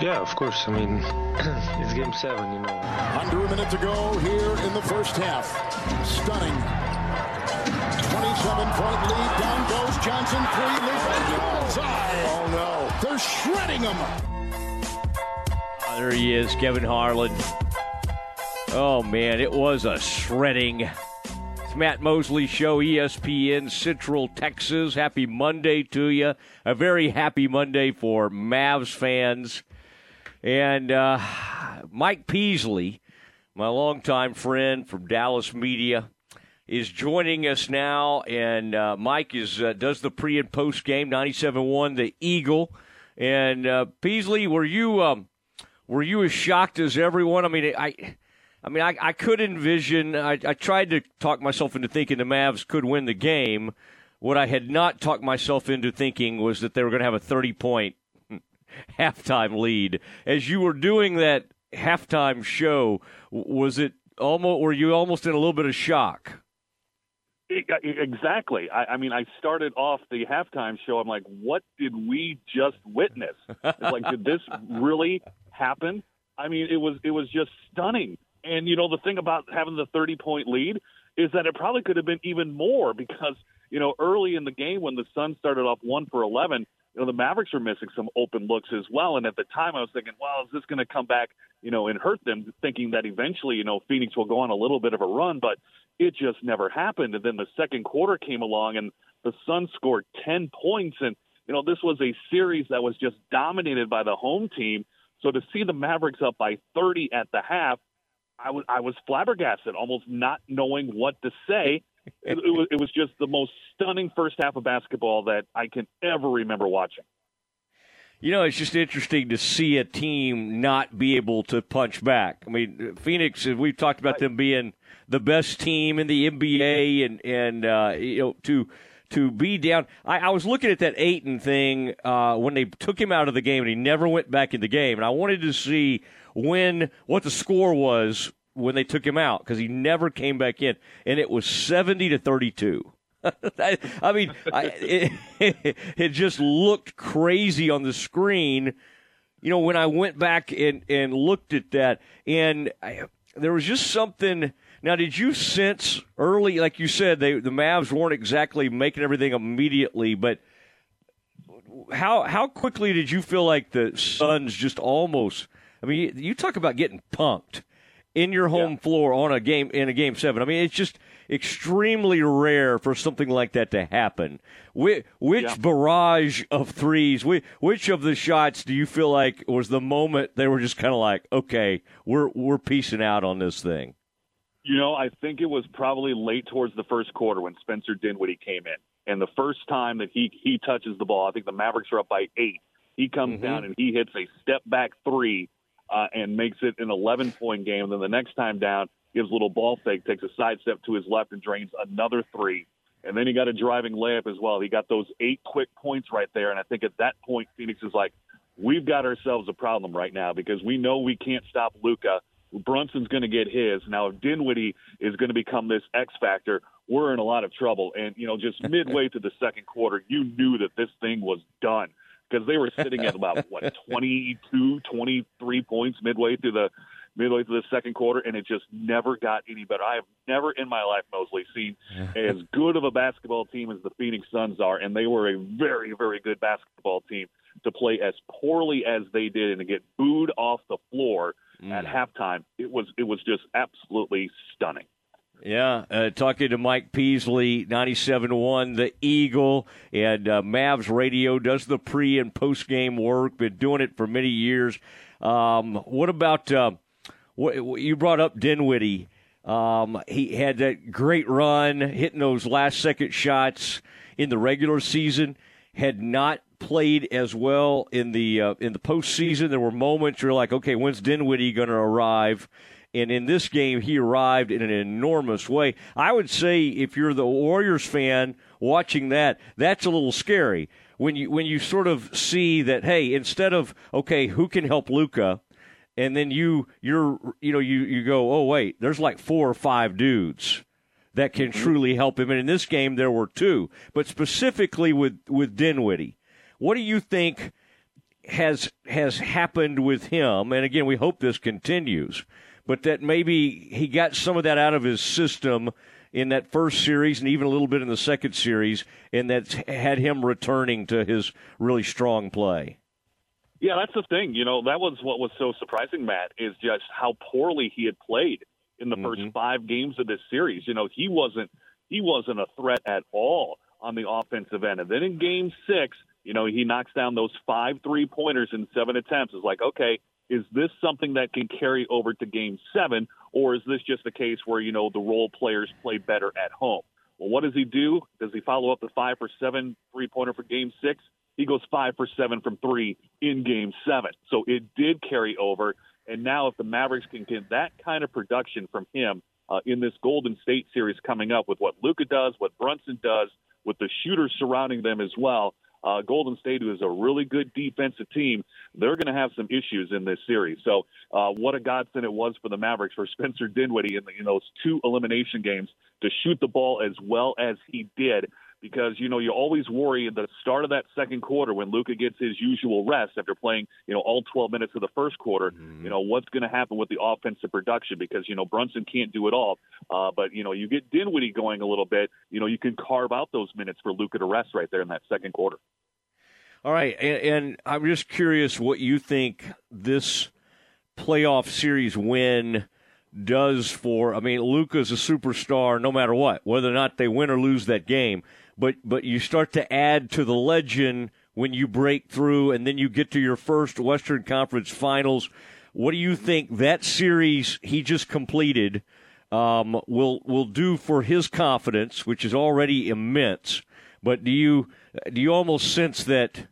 Yeah, of course. I mean, it's game seven, you know. Under a minute to go here in the first half. Stunning. 27 point lead. Down goes Johnson. Three lead. Oh, no. They're shredding him. Oh, there he is, Kevin Harlan. Oh, man, it was a shredding. It's Matt Mosley Show, ESPN Central Texas. Happy Monday to you. A very happy Monday for Mavs fans. And uh, Mike Peasley, my longtime friend from Dallas Media, is joining us now. And uh, Mike is uh, does the pre and post game 97-1, the Eagle. And uh, Peasley, were you um, were you as shocked as everyone? I mean, I. I mean, I, I could envision. I, I tried to talk myself into thinking the Mavs could win the game. What I had not talked myself into thinking was that they were going to have a 30 point halftime lead. As you were doing that halftime show, was it almost were you almost in a little bit of shock? Exactly. I, I mean, I started off the halftime show. I'm like, what did we just witness? It's like, did this really happen? I mean, it was it was just stunning. And you know, the thing about having the 30 point lead is that it probably could have been even more because you know, early in the game when the Suns started off one for 11, you know, the Mavericks were missing some open looks as well. And at the time, I was thinking, well, is this going to come back, you know, and hurt them? Thinking that eventually, you know, Phoenix will go on a little bit of a run, but it just never happened. And then the second quarter came along, and the Suns scored 10 points. And, you know, this was a series that was just dominated by the home team. So to see the Mavericks up by 30 at the half, I was I was flabbergasted, almost not knowing what to say it, it, was, it was just the most stunning first half of basketball that I can ever remember watching. You know, it's just interesting to see a team not be able to punch back. I mean, Phoenix, we've talked about them being the best team in the NBA, and and uh, you know to to be down. I, I was looking at that Ayton thing uh, when they took him out of the game, and he never went back in the game. And I wanted to see when what the score was when they took him out because he never came back in, and it was seventy to thirty-two. I, I mean, I, it, it just looked crazy on the screen. You know, when I went back and and looked at that, and I, there was just something. Now, did you sense early, like you said, they the Mavs weren't exactly making everything immediately, but how how quickly did you feel like the Suns just almost? I mean, you talk about getting punked in your home yeah. floor on a game in a game seven. I mean, it's just extremely rare for something like that to happen. Which, which yeah. barrage of threes? Which of the shots do you feel like was the moment they were just kind of like, okay, we're we're piecing out on this thing? You know, I think it was probably late towards the first quarter when Spencer Dinwiddie came in, and the first time that he he touches the ball, I think the Mavericks are up by eight. He comes mm-hmm. down and he hits a step back three uh, and makes it an 11 point game. Then the next time down, gives a little ball fake, takes a side step to his left, and drains another three. And then he got a driving layup as well. He got those eight quick points right there. And I think at that point, Phoenix is like, we've got ourselves a problem right now because we know we can't stop Luka. Brunson's going to get his. Now, if Dinwiddie is going to become this X factor, we're in a lot of trouble. And, you know, just midway to the second quarter, you knew that this thing was done because they were sitting at about what 22, 23 points midway through the midway through the second quarter, and it just never got any better. I have never in my life, Mosley, seen as good of a basketball team as the Phoenix Suns are, and they were a very, very good basketball team to play as poorly as they did and to get booed off the floor mm. at halftime. It was it was just absolutely stunning. Yeah, uh, talking to Mike Peasley, 97.1, the Eagle, and uh, Mavs Radio does the pre and post game work. Been doing it for many years. Um, what about uh, what, you brought up Dinwiddie? Um, he had that great run, hitting those last second shots in the regular season. Had not played as well in the uh, in the postseason. There were moments you're like, okay, when's Dinwiddie going to arrive? And in this game, he arrived in an enormous way. I would say if you're the Warriors fan watching that, that's a little scary. When you when you sort of see that, hey, instead of okay, who can help Luka, and then you you're you know you you go, oh wait, there's like four or five dudes that can mm-hmm. truly help him. And in this game, there were two, but specifically with with Dinwiddie, what do you think? has has happened with him, and again, we hope this continues, but that maybe he got some of that out of his system in that first series and even a little bit in the second series, and that's had him returning to his really strong play. Yeah, that's the thing. You know, that was what was so surprising, Matt, is just how poorly he had played in the mm-hmm. first five games of this series. You know, he wasn't he wasn't a threat at all on the offensive end. And then in game six, you know, he knocks down those five three pointers in seven attempts. It's like, okay, is this something that can carry over to game seven, or is this just a case where, you know, the role players play better at home? Well, what does he do? Does he follow up the five for seven three pointer for game six? He goes five for seven from three in game seven. So it did carry over. And now, if the Mavericks can get that kind of production from him uh, in this Golden State series coming up with what Luka does, what Brunson does, with the shooters surrounding them as well, uh, Golden State, who is a really good defensive team, they're going to have some issues in this series. So, uh, what a godsend it was for the Mavericks for Spencer Dinwiddie in, the, in those two elimination games to shoot the ball as well as he did because you know you always worry at the start of that second quarter when Luka gets his usual rest after playing you know all 12 minutes of the first quarter. Mm-hmm. You know what's going to happen with the offensive production because you know Brunson can't do it all, uh, but you know you get Dinwiddie going a little bit. You know you can carve out those minutes for Luka to rest right there in that second quarter. All right, and, and I'm just curious what you think this playoff series win does for. I mean, Luka's a superstar no matter what, whether or not they win or lose that game but but you start to add to the legend when you break through and then you get to your first Western Conference Finals. What do you think that series he just completed um, will will do for his confidence, which is already immense? But do you do you almost sense that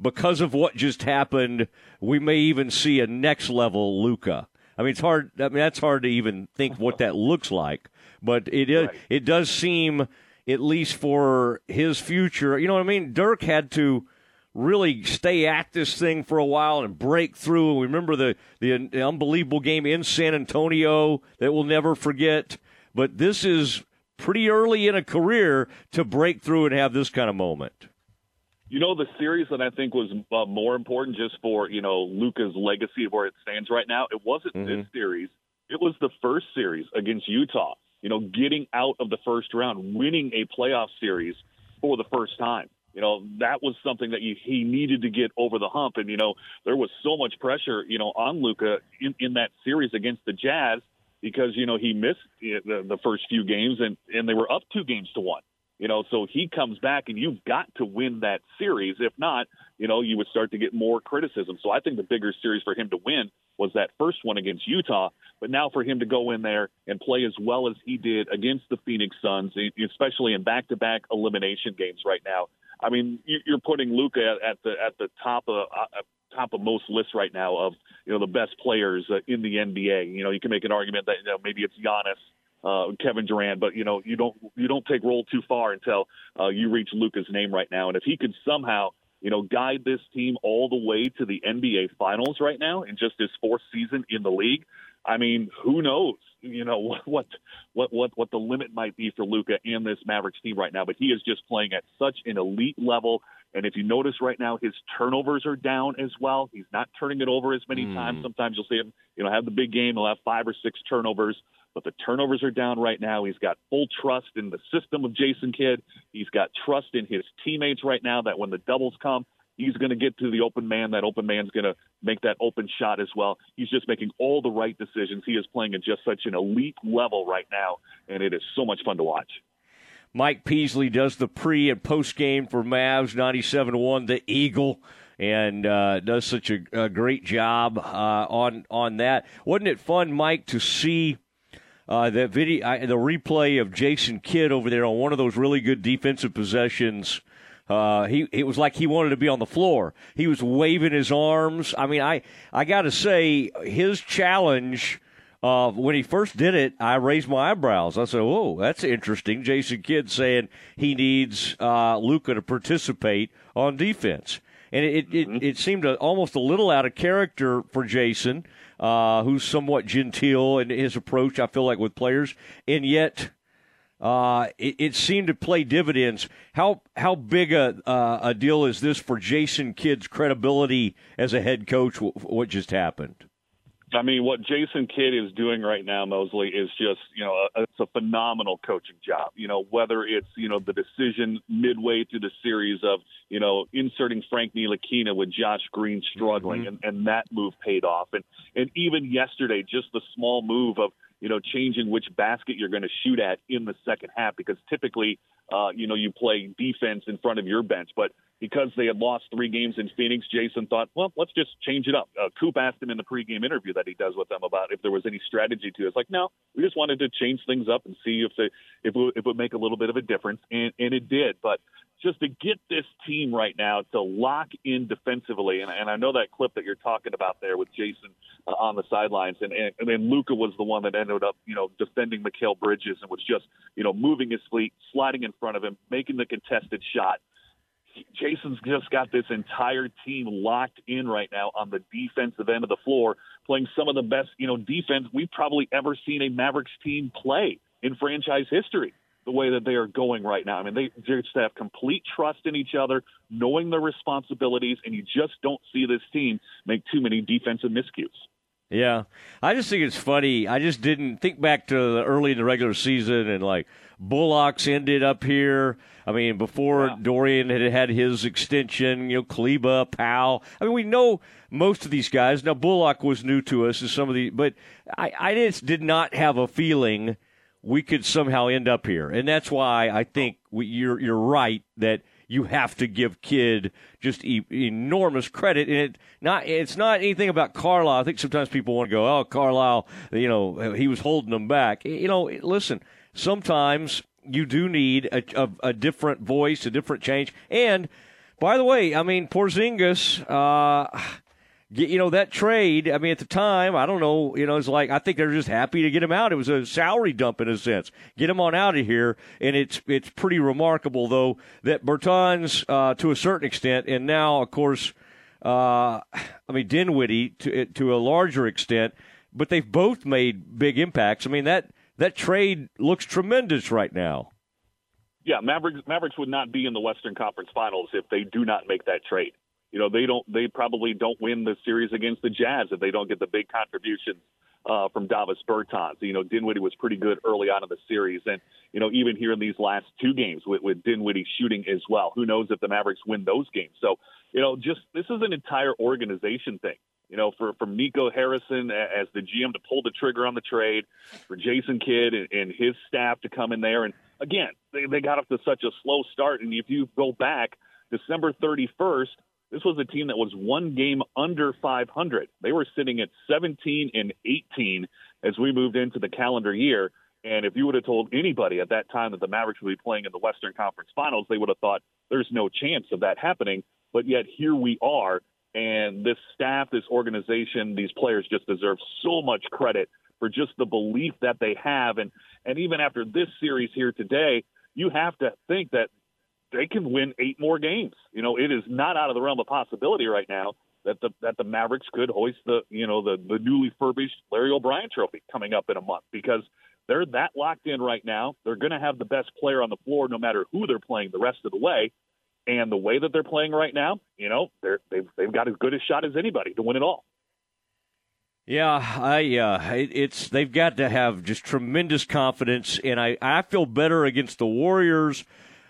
because of what just happened, we may even see a next level Luka? I mean, it's hard. I mean, that's hard to even think what that looks like. But it right. it does seem at least for his future. You know what I mean? Dirk had to really stay at this thing for a while and break through. We remember the, the, the unbelievable game in San Antonio that we'll never forget. But this is pretty early in a career to break through and have this kind of moment. You know, the series that I think was uh, more important just for, you know, Luka's legacy of where it stands right now, it wasn't mm-hmm. this series. It was the first series against Utah you know, getting out of the first round, winning a playoff series for the first time. You know, that was something that you, he needed to get over the hump. And, you know, there was so much pressure, you know, on Luka in, in that series against the Jazz because, you know, he missed the, the first few games and, and they were up two games to one. You know, so he comes back and you've got to win that series. If not, you know, you would start to get more criticism. So I think the bigger series for him to win was that first one against Utah. But now for him to go in there and play as well as he did against the Phoenix Suns, especially in back-to-back elimination games right now. I mean, you're putting Luka at the at the top of uh, top of most lists right now of you know the best players uh, in the NBA. You know, you can make an argument that you know maybe it's Giannis uh, Kevin Durant, but you know you don't you don't take roll too far until uh, you reach Luka's name right now. And if he could somehow you know guide this team all the way to the NBA Finals right now in just his fourth season in the league, I mean, who knows? You know what what what what the limit might be for Luka and this Mavericks team right now. But he is just playing at such an elite level. And if you notice right now, his turnovers are down as well. He's not turning it over as many mm. times. Sometimes you'll see him, you know, have the big game. He'll have five or six turnovers but the turnovers are down right now. He's got full trust in the system of Jason Kidd. He's got trust in his teammates right now that when the doubles come, he's going to get to the open man. That open man's going to make that open shot as well. He's just making all the right decisions. He is playing at just such an elite level right now, and it is so much fun to watch. Mike Peasley does the pre and post game for Mavs 97 1, the Eagle and uh, does such a, a great job uh, on on that. Wasn't it fun, Mike, to see uh, the video, uh, the replay of Jason Kidd over there on one of those really good defensive possessions. Uh, he it was like he wanted to be on the floor. He was waving his arms. I mean, I I got to say his challenge. Uh, when he first did it, I raised my eyebrows. I said, "Whoa, that's interesting." Jason Kidd saying he needs uh, Luka to participate on defense, and it it, mm-hmm. it seemed a, almost a little out of character for Jason uh, who's somewhat genteel in his approach, I feel like, with players. And yet, uh, it, it, seemed to play dividends. How how big a uh, a deal is this for Jason Kidd's credibility as a head coach? What just happened? I mean, what Jason Kidd is doing right now, Mosley, is just you know a, it's a phenomenal coaching job. You know whether it's you know the decision midway through the series of you know inserting Frank Ntilikina with Josh Green struggling, mm-hmm. and, and that move paid off, and and even yesterday, just the small move of you know, changing which basket you're going to shoot at in the second half because typically, uh, you know, you play defense in front of your bench. But because they had lost three games in Phoenix, Jason thought, well, let's just change it up. Uh, Coop asked him in the pregame interview that he does with them about if there was any strategy to it. It's like, no, we just wanted to change things up and see if they, if it, if it would make a little bit of a difference, and, and it did. But just to get this team right now to lock in defensively, and, and I know that clip that you're talking about there with Jason uh, on the sidelines, and, and, and then Luka was the one that ended up, you know, defending Mikal Bridges and was just, you know, moving his feet, sliding in front of him, making the contested shot. Jason's just got this entire team locked in right now on the defensive end of the floor, playing some of the best, you know, defense we've probably ever seen a Mavericks team play in franchise history the way that they are going right now. I mean, they just have complete trust in each other, knowing their responsibilities, and you just don't see this team make too many defensive miscues. Yeah, I just think it's funny. I just didn't think back to the early in the regular season and like Bullock's ended up here. I mean, before yeah. Dorian had had his extension, you know, Kleber, Powell. I mean, we know most of these guys. Now Bullock was new to us, and some of the, but I, I just did not have a feeling we could somehow end up here. And that's why I think we, you're you're right that you have to give Kidd just e- enormous credit. And it not it's not anything about Carlisle. I think sometimes people want to go, oh, Carlisle, you know, he was holding them back. You know, listen, sometimes you do need a, a, a different voice, a different change. And by the way, I mean Porzingis. Uh, you know that trade. I mean, at the time, I don't know. You know, it's like I think they're just happy to get him out. It was a salary dump in a sense. Get him on out of here, and it's it's pretty remarkable though that Bertans, uh, to a certain extent, and now of course, uh, I mean Dinwiddie to to a larger extent, but they've both made big impacts. I mean that that trade looks tremendous right now. Yeah, Mavericks Mavericks would not be in the Western Conference Finals if they do not make that trade. You know, they don't. They probably don't win the series against the Jazz if they don't get the big contributions uh, from Davis Bertans. You know, Dinwiddie was pretty good early on in the series, and you know, even here in these last two games with, with Dinwiddie shooting as well. Who knows if the Mavericks win those games? So, you know, just this is an entire organization thing. You know, for from Nico Harrison as the GM to pull the trigger on the trade, for Jason Kidd and, and his staff to come in there, and again, they, they got off to such a slow start. And if you go back, December 31st, this was a team that was one game under 500. They were sitting at 17 and 18 as we moved into the calendar year. And if you would have told anybody at that time that the Mavericks would be playing in the Western Conference Finals, they would have thought there's no chance of that happening. But yet here we are. And this staff, this organization, these players just deserve so much credit for just the belief that they have. And, and even after this series here today, you have to think that they can win eight more games. You know, it is not out of the realm of possibility right now that the that the Mavericks could hoist the you know the the newly furbished Larry O'Brien Trophy coming up in a month because they're that locked in right now. They're going to have the best player on the floor no matter who they're playing the rest of the way. And the way that they're playing right now, you know, they're, they've they've got as good a shot as anybody to win it all. Yeah, I uh, it, it's they've got to have just tremendous confidence, and I I feel better against the Warriors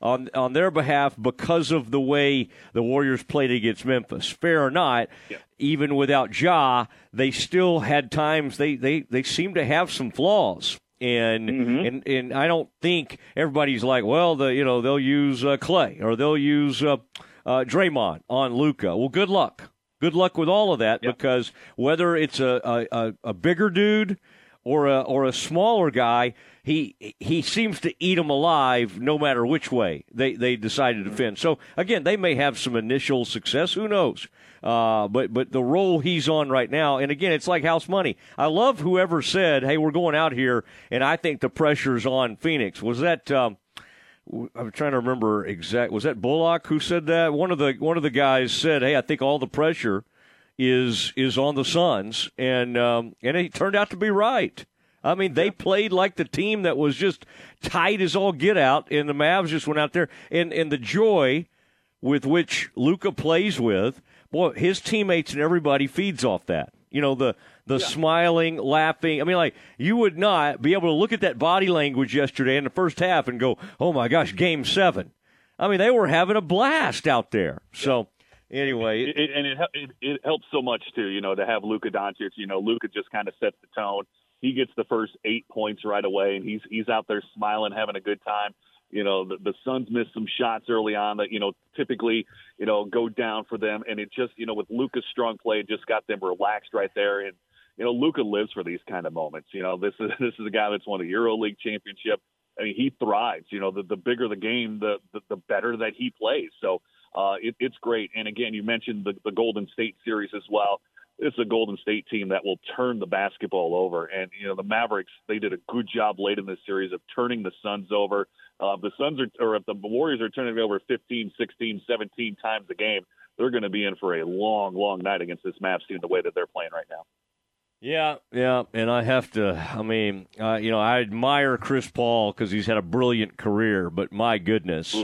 on on their behalf because of the way the Warriors played against Memphis. Fair or not, yeah. even without Ja, they still had times they they they seem to have some flaws. And, mm-hmm. and and I don't think everybody's like, well, the you know they'll use uh, Clay or they'll use uh, uh, Draymond on Luka. Well, good luck, good luck with all of that because whether it's a, a, a bigger dude or a or a smaller guy, he he seems to eat them alive no matter which way they they decide to defend. So again, they may have some initial success. Who knows? Uh, but but the roll he's on right now, and again, it's like house money. I love whoever said, "Hey, we're going out here," and I think the pressure's on Phoenix. Was that? Um, I'm trying to remember exact. Was that Bullock who said that? One of the one of the guys said, "Hey, I think all the pressure is is on the Suns," and um, and he turned out to be right. I mean, they played like the team that was just tight as all get out, and the Mavs just went out there. And, and the joy with which Luka plays with, boy, his teammates and everybody feeds off that. You know, the, the yeah. smiling, laughing. I mean, like, you would not be able to look at that body language yesterday in the first half and go, oh my gosh, game seven. I mean, they were having a blast out there. So, anyway, it, it, and it, it it helps so much too. You know, to have Luka Doncic. You know, Luka just kind of sets the tone. He gets the first eight points right away, and he's he's out there smiling, having a good time. You know, the, the Suns missed some shots early on that you know typically you know go down for them, and it just you know with Luka's strong play, just got them relaxed right there. And you know, Luka lives for these kind of moments. You know, this is this is a guy that's won a Euro League championship. I mean, he thrives. You know, the the bigger the game, the the, the better that he plays. So uh, it, it's great. And again, you mentioned the, the Golden State series as well. It's a Golden State team that will turn the basketball over. And, you know, the Mavericks, they did a good job late in this series of turning the Suns over. Uh, the Suns are, or if the Warriors are turning it over 15, 16, 17 times a game, they're going to be in for a long, long night against this Mavs team the way that they're playing right now. Yeah, yeah, and I have to. I mean, uh, you know, I admire Chris Paul because he's had a brilliant career, but my goodness,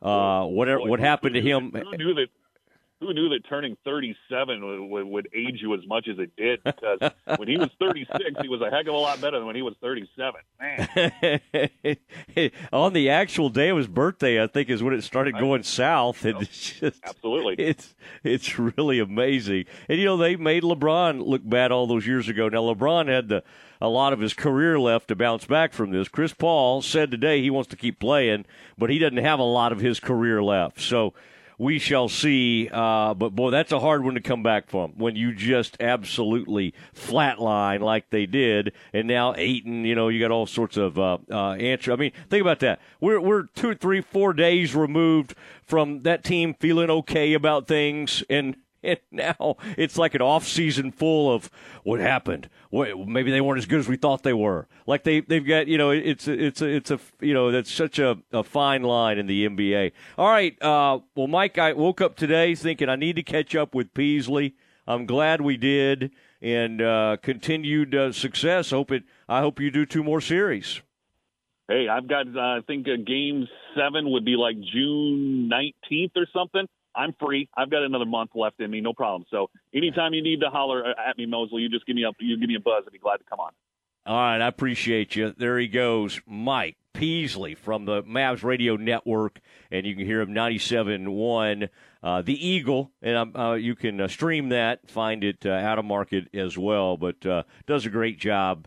Uh, whatever what happened to him? Who knew that? Who knew that turning 37 would, would age you as much as it did? Because when he was 36, he was a heck of a lot better than when he was 37. Man. On the actual day of his birthday, I think is when it started going south. And it's just, Absolutely, it's it's really amazing. And you know they made LeBron look bad all those years ago. Now LeBron had the a lot of his career left to bounce back from this. Chris Paul said today he wants to keep playing, but he doesn't have a lot of his career left. So we shall see. Uh, but boy, that's a hard one to come back from when you just absolutely flatline like they did, and now Ayton. You know, you got all sorts of uh, uh, answer. I mean, think about that. We're we're two, three, four days removed from that team feeling okay about things, and and now it's like an off season full of what happened. maybe they weren't as good as we thought they were. Like they they've got you know it's it's it's a you know that's such a, a fine line in the NBA. All right, uh, well, Mike, I woke up today thinking I need to catch up with Peasley. I'm glad we did, and uh, continued uh, success. Hope it. I hope you do two more series. Hey, I've got. Uh, I think a game seven would be like June 19th or something. I'm free. I've got another month left in me, no problem. So anytime you need to holler at me, Mosley, you just give me a you give me a buzz. I'd be glad to come on. All right, I appreciate you. There he goes, Mike Peasley from the Mavs Radio Network, and you can hear him 97.1, uh, The Eagle, and uh, you can uh, stream that, find it uh, out of market as well, but uh, does a great job